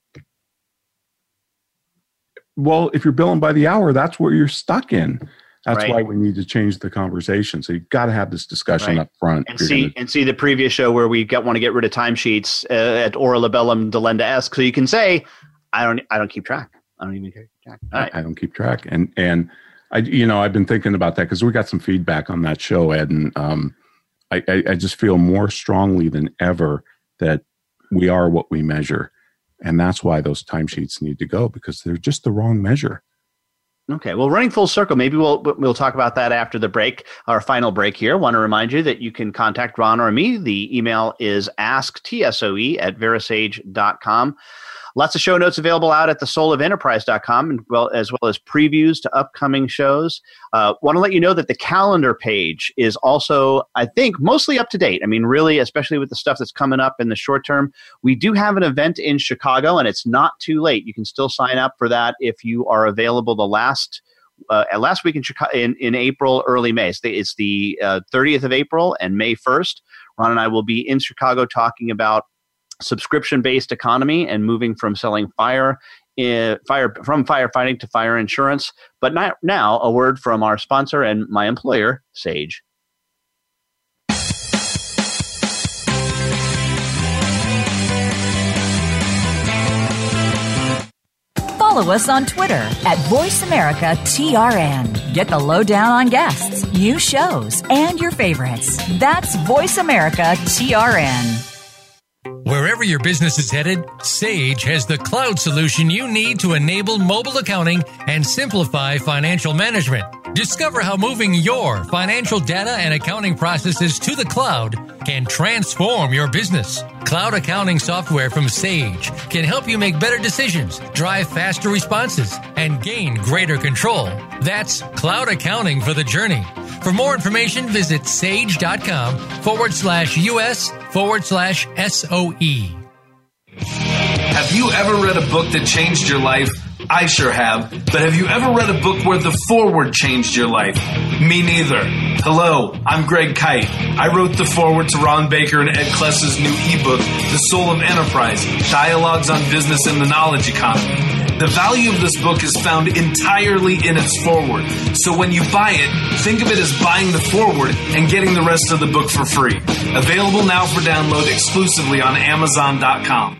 well if you're billing by the hour that's where you're stuck in that's right. why we need to change the conversation. So you've got to have this discussion right. up front. And see, gonna... and see the previous show where we got want to get rid of timesheets uh, at Hora Billabilis Delenda Est. So you can say, I don't, I don't keep track. I don't even keep track. Right. I don't keep track, and and I you know I've been thinking about that because we got some feedback on that show, Ed, and um, I, I I just feel more strongly than ever that we are what we measure, and that's why those timesheets need to go because they're just the wrong measure. Okay, well, running full circle, maybe we'll we'll talk about that after the break, our final break here. Want to remind you that you can contact Ron or me. The email is asktsoe at verasage.com. Lots of show notes available out at thesoulofenterprise.com, and well, as well as previews to upcoming shows. Uh, Want to let you know that the calendar page is also, I think, mostly up to date. I mean, really, especially with the stuff that's coming up in the short term. We do have an event in Chicago, and it's not too late. You can still sign up for that if you are available the last uh, last week in, Chicago, in, in April, early May. It's the uh, 30th of April and May 1st. Ron and I will be in Chicago talking about subscription based economy and moving from selling fire in, fire from firefighting to fire insurance. But not, now, a word from our sponsor and my employer, Sage. Follow us on Twitter at VoiceAmericaTRN. Get the lowdown on guests, new shows, and your favorites. That's VoiceAmericaTRN. Wherever your business is headed, Sage has the cloud solution you need to enable mobile accounting and simplify financial management. Discover how moving your financial data and accounting processes to the cloud can transform your business. Cloud accounting software from Sage can help you make better decisions, drive faster responses, and gain greater control. That's cloud accounting for the journey. For more information, visit sage.com forward slash US forward slash SOE. Have you ever read a book that changed your life? I sure have. But have you ever read a book where the forward changed your life? Me neither. Hello, I'm Greg Kyte. I wrote the forward to Ron Baker and Ed Kless's new ebook, The Soul of Enterprise Dialogues on Business and the Knowledge Economy. The value of this book is found entirely in its forward. So when you buy it, think of it as buying the forward and getting the rest of the book for free. Available now for download exclusively on Amazon.com.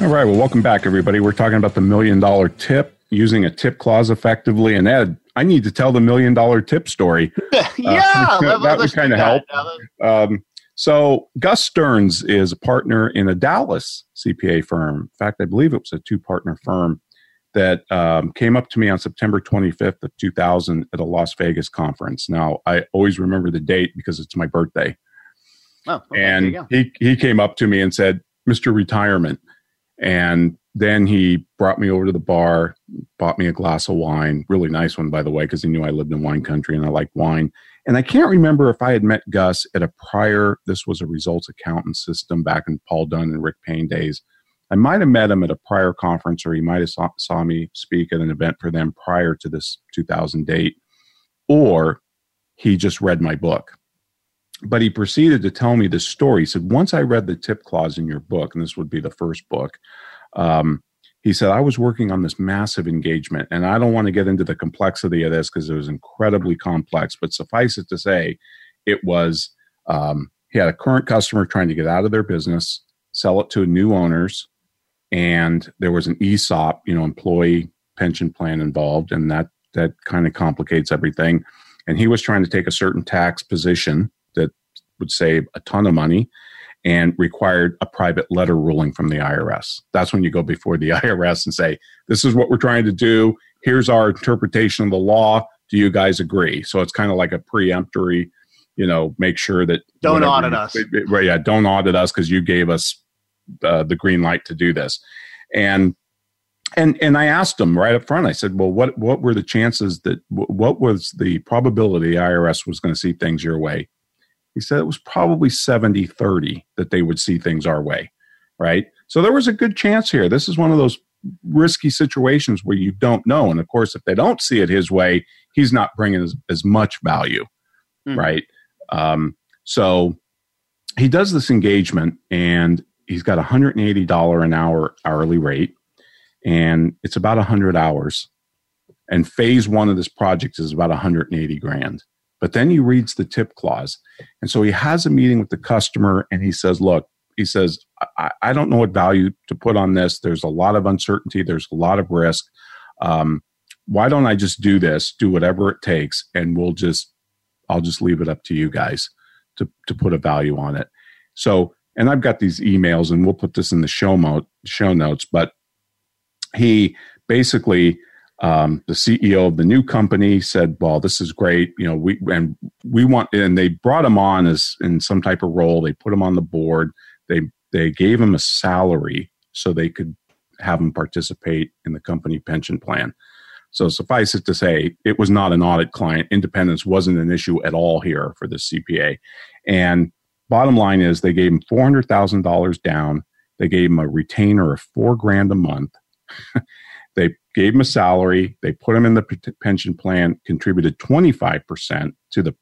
All right. Well, welcome back, everybody. We're talking about the million dollar tip, using a tip clause effectively. And Ed, I need to tell the million dollar tip story. yeah, uh, that would kind of help. Um, so Gus Stearns is a partner in a Dallas CPA firm. In fact, I believe it was a two-partner firm that um, came up to me on September 25th of 2000 at a Las Vegas conference. Now, I always remember the date because it's my birthday. Oh, okay, and he, he came up to me and said, Mr. Retirement. And then he brought me over to the bar, bought me a glass of wine, really nice one, by the way, because he knew I lived in wine country and I liked wine. And I can't remember if I had met Gus at a prior, this was a results accountant system back in Paul Dunn and Ric Payne days. I might have met him at a prior conference or he might have saw, saw me speak at an event for them prior to this 2000 date, or he just read my book. But he proceeded to tell me this story. He said, Once I read the tip clause in your book, and this would be the first book, um, he said, I was working on this massive engagement, and I don't want to get into the complexity of this because it was incredibly complex, but suffice it to say, it was um, he had a current customer trying to get out of their business, sell it to new owners, and there was an ESOP, you know, employee pension plan involved, and that that kind of complicates everything. And he was trying to take a certain tax position would save a ton of money and required a private letter ruling from the IRS. That's when you go before the IRS and say, This is what we're trying to do. Here's our interpretation of the law. Do you guys agree? So it's kind of like a preemptory, you know, make sure that don't audit us. Right, yeah, don't audit us because you gave us uh, the green light to do this. And and and I asked them right up front. I said, "Well, what what were the chances that what was the probability IRS was going to see things your way?" He said it was probably 70 30 that they would see things our way, right? So there was a good chance here. This is one of those risky situations where you don't know. And of course, if they don't see it his way, he's not bringing as, as much value, mm. right? Um, so he does this engagement and he's got $180 an hour hourly rate and it's about 100 hours. And phase one of this project is about 180 grand. But then he reads the tip clause. And so he has a meeting with the customer and he says, Look, he says, I, I don't know what value to put on this. There's a lot of uncertainty, there's a lot of risk. Um, why don't I just do this, do whatever it takes, and we'll just, I'll just leave it up to you guys to, to put a value on it. So, and I've got these emails and we'll put this in the show, mo- show notes, but he basically um, the CEO of the new company said, "Well, this is great. You know, we and we want." And they brought him on as in some type of role. They put him on the board. They they gave him a salary so they could have him participate in the company pension plan. So suffice it to say, it was not an audit client. Independence wasn't an issue at all here for the CPA. And bottom line is, they gave him four hundred thousand dollars down. They gave him a retainer of four grand a month. They gave him a salary, they put him in the pension plan, contributed 25% to the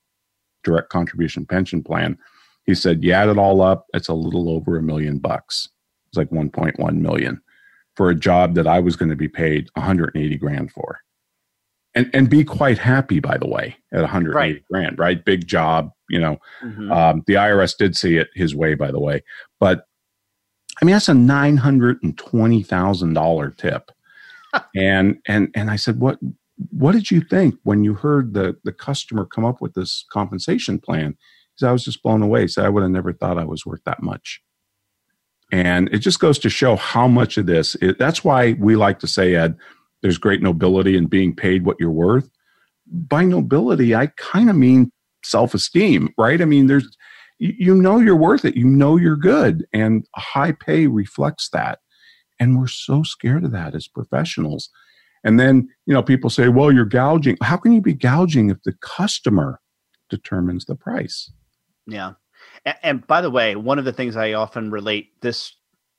direct contribution pension plan. He said, You add it all up, it's a little over a million bucks. It's like 1.1 million for a job that I was going to be paid 180 grand for. And, and be quite happy, by the way, at 180 right. grand, right? Big job, you know. Mm-hmm. Um, the IRS did see it his way, by the way. But I mean, that's a $920,000 tip and and and I said, what what did you think when you heard the the customer come up with this compensation plan? Because I was just blown away. So I would have never thought I was worth that much. And it just goes to show how much of this, that's why we like to say, Ed, there's great nobility in being paid what you're worth. By nobility, I kind of mean self esteem, right? I mean, there's, you know, you're worth it. You know, you're good. And high pay reflects that. And we're so scared of that as professionals. And then, you know, people say, well, you're gouging. How can you be gouging if the customer determines the price? Yeah. And, and by the way, one of the things I often relate this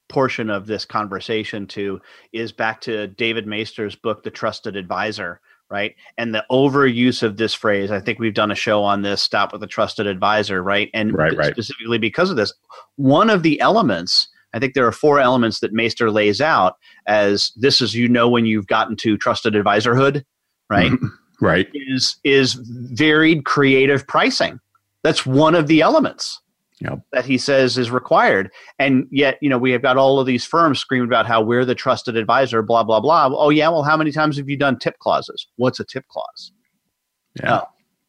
portion of this conversation to is back to David Maister's book, The Trusted Advisor, right? And the overuse of this phrase. I think we've done a show on this, Stop with a Trusted Advisor, right? And right, right. specifically because of this, one of the elements, I think there are four elements that Maister lays out as this is, you know, when you've gotten to trusted advisorhood, right? right. Is, is varied creative pricing. That's one of the elements yep. that he says is required. And yet, you know, we have got all of these firms screaming about how we're the trusted advisor, blah, blah, blah. Oh, yeah. Well, how many times have you done tip clauses? What's a tip clause? Yeah.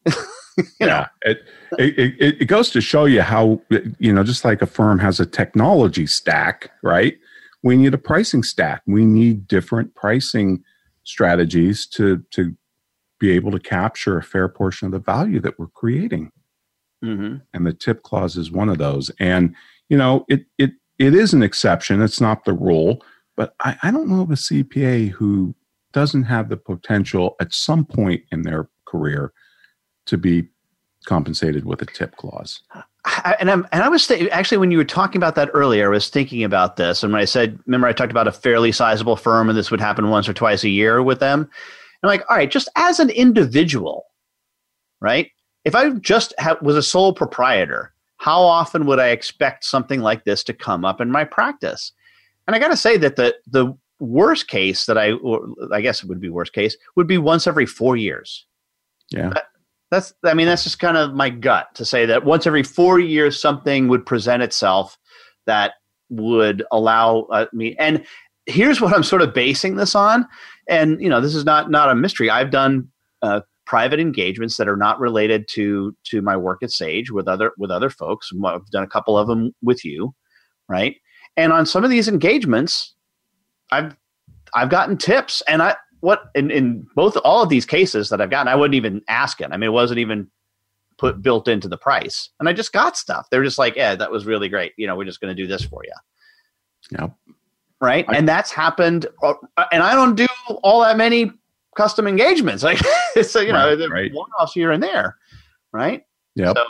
Oh. yeah. It, it, it, it goes to show you how, you know, just like a firm has a technology stack, right? We need a pricing stack. We need different pricing strategies to, to be able to capture a fair portion of the value that we're creating. Mm-hmm. And the tip clause is one of those. And, you know, it, it, it is an exception. It's not the rule. But I, I don't know of a CPA who doesn't have the potential at some point in their career to be compensated with a tip clause. I, and I'm and I was th- actually when you were talking about that earlier, I was thinking about this, and when I said, remember, I talked about a fairly sizable firm, and this would happen once or twice a year with them. I'm like, all right, just as an individual, right? if I just ha- was a sole proprietor, how often would I expect something like this to come up in my practice? And I got to say that the the worst case that I, I guess it would be worst case, would be once every four years. Yeah. That, that's, I mean, that's just kind of my gut to say that once every four years, something would present itself that would allow uh, me. And here's what I'm sort of basing this on. And, you know, this is not, not a mystery. I've done uh, private engagements that are not related to to my work at Sage with other with other folks. I've done a couple of them with you, right? And on some of these engagements, I've I've gotten tips, and I what in, in both all of these cases that I've gotten, I wouldn't even ask it. I mean, it wasn't even put built into the price, and I just got stuff. They're just like, yeah, that was really great. You know, we're just going to do this for you. Yep. Right, I, and that's happened. Uh, and I don't do all that many custom engagements. Like so, you know, right, right. one offs here and there, right? Yeah. So,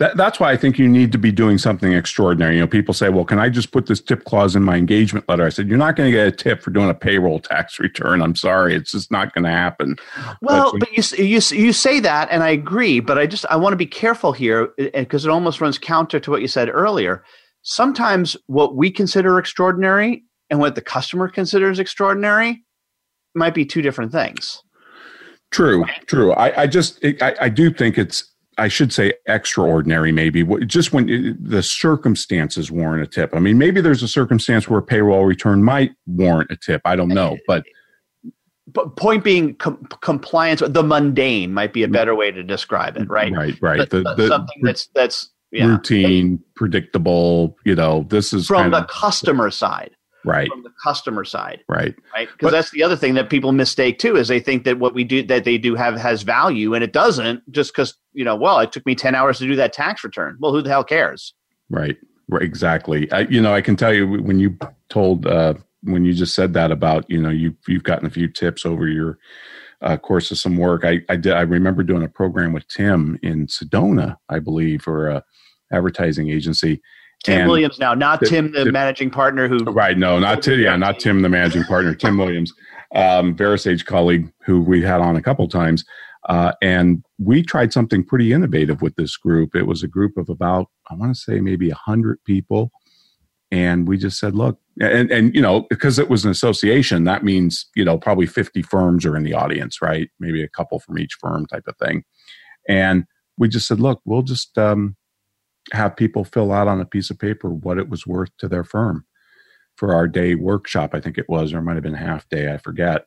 that, that's why I think you need to be doing something extraordinary. You know, people say, "Well, can I just put this tip clause in my engagement letter?" I said, "You're not going to get a tip for doing a payroll tax return. I'm sorry, it's just not going to happen." Well, but, but you you you say that, and I agree. But I just I want to be careful here eh, eh, because it almost runs counter to what you said earlier. Sometimes what we consider extraordinary and what the customer considers extraordinary might be two different things. True, true. I, I just, I, I do think it's, I should say extraordinary, maybe just when it, the circumstances warrant a tip. I mean, maybe there's a circumstance where a payroll return might warrant a tip. I don't know, but. But point being, com- compliance, the mundane might be a mm. better way to describe it, right? Right, right. The, the, something that's that's yeah. routine, predictable. You know, this is from the of, customer side right. from the customer side. Right. Right? Because that's the other thing that people mistake too is they think that what we do that they do have has value and it doesn't just because you know well it took me 10 hours to do that tax return. Well who the hell cares? Right. Right exactly. I, you know i can tell you when you told uh when you just said that about you know you you've gotten a few tips over your uh, course of some work. I i did i remember doing a program with tim in sedona i believe for a advertising agency Tim and Williams now, not the, Tim, the, the, managing partner who. Right, no, not Tim. Yeah, not Tim, the managing partner. Tim Williams, um, VeraSage colleague who we had on a couple times, uh, and we tried something pretty innovative with this group. It was a group of about, I want to say, maybe a hundred people, and we just said, look, and and you know, because it was an association, that means you know probably fifty firms are in the audience, right? Maybe a couple from each firm, type of thing, and we just said, look, we'll just um, have people fill out on a piece of paper what it was worth to their firm for our day workshop. I think it was, or it might have been half day, I forget.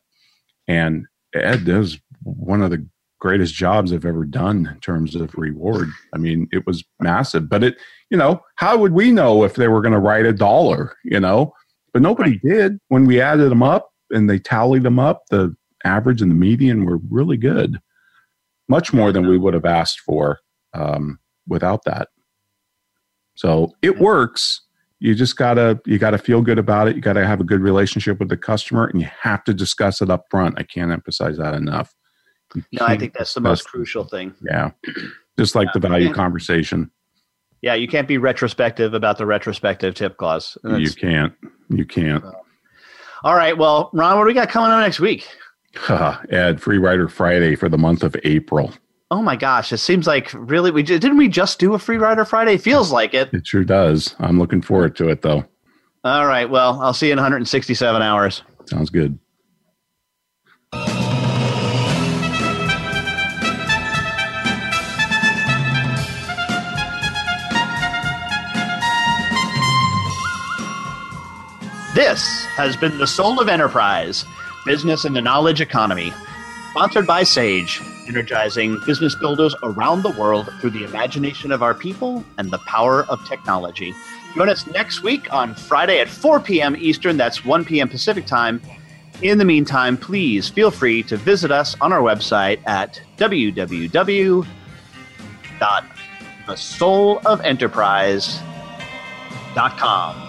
And Ed, that was one of the greatest jobs I've ever done in terms of reward. I mean, it was massive, but it, you know, how would we know if they were going to write a dollar, you know? But nobody did. When we added them up and they tallied them up, the average and the median were really good, much more than we would have asked for um, without that. So it works. You just gotta you gotta feel good about it. You gotta have a good relationship with the customer, and you have to discuss it up front. I can't emphasize that enough. You No, I think that's the most crucial thing. Yeah, just like the value Yeah. conversation. Yeah, you can't be retrospective about the retrospective tip clause. You can't. You can't. All right. Well, Ron, what do we got coming up next week? Add Free Rider Friday for the month of April. Oh my gosh, it seems like really we didn't we just do a free rider Friday? Feels like it. It sure does. I'm looking forward to it, though. All right. Well, I'll see you in 167 hours. Sounds good. This has been the Soul of Enterprise, Business in the Knowledge Economy, sponsored by Sage, energizing business builders around the world through the imagination of our people and the power of technology. Join us next week on Friday at 4 p.m. Eastern, that's 1 p.m. Pacific time. In the meantime, please feel free to visit us on our website at www.thesoulofenterprise.com.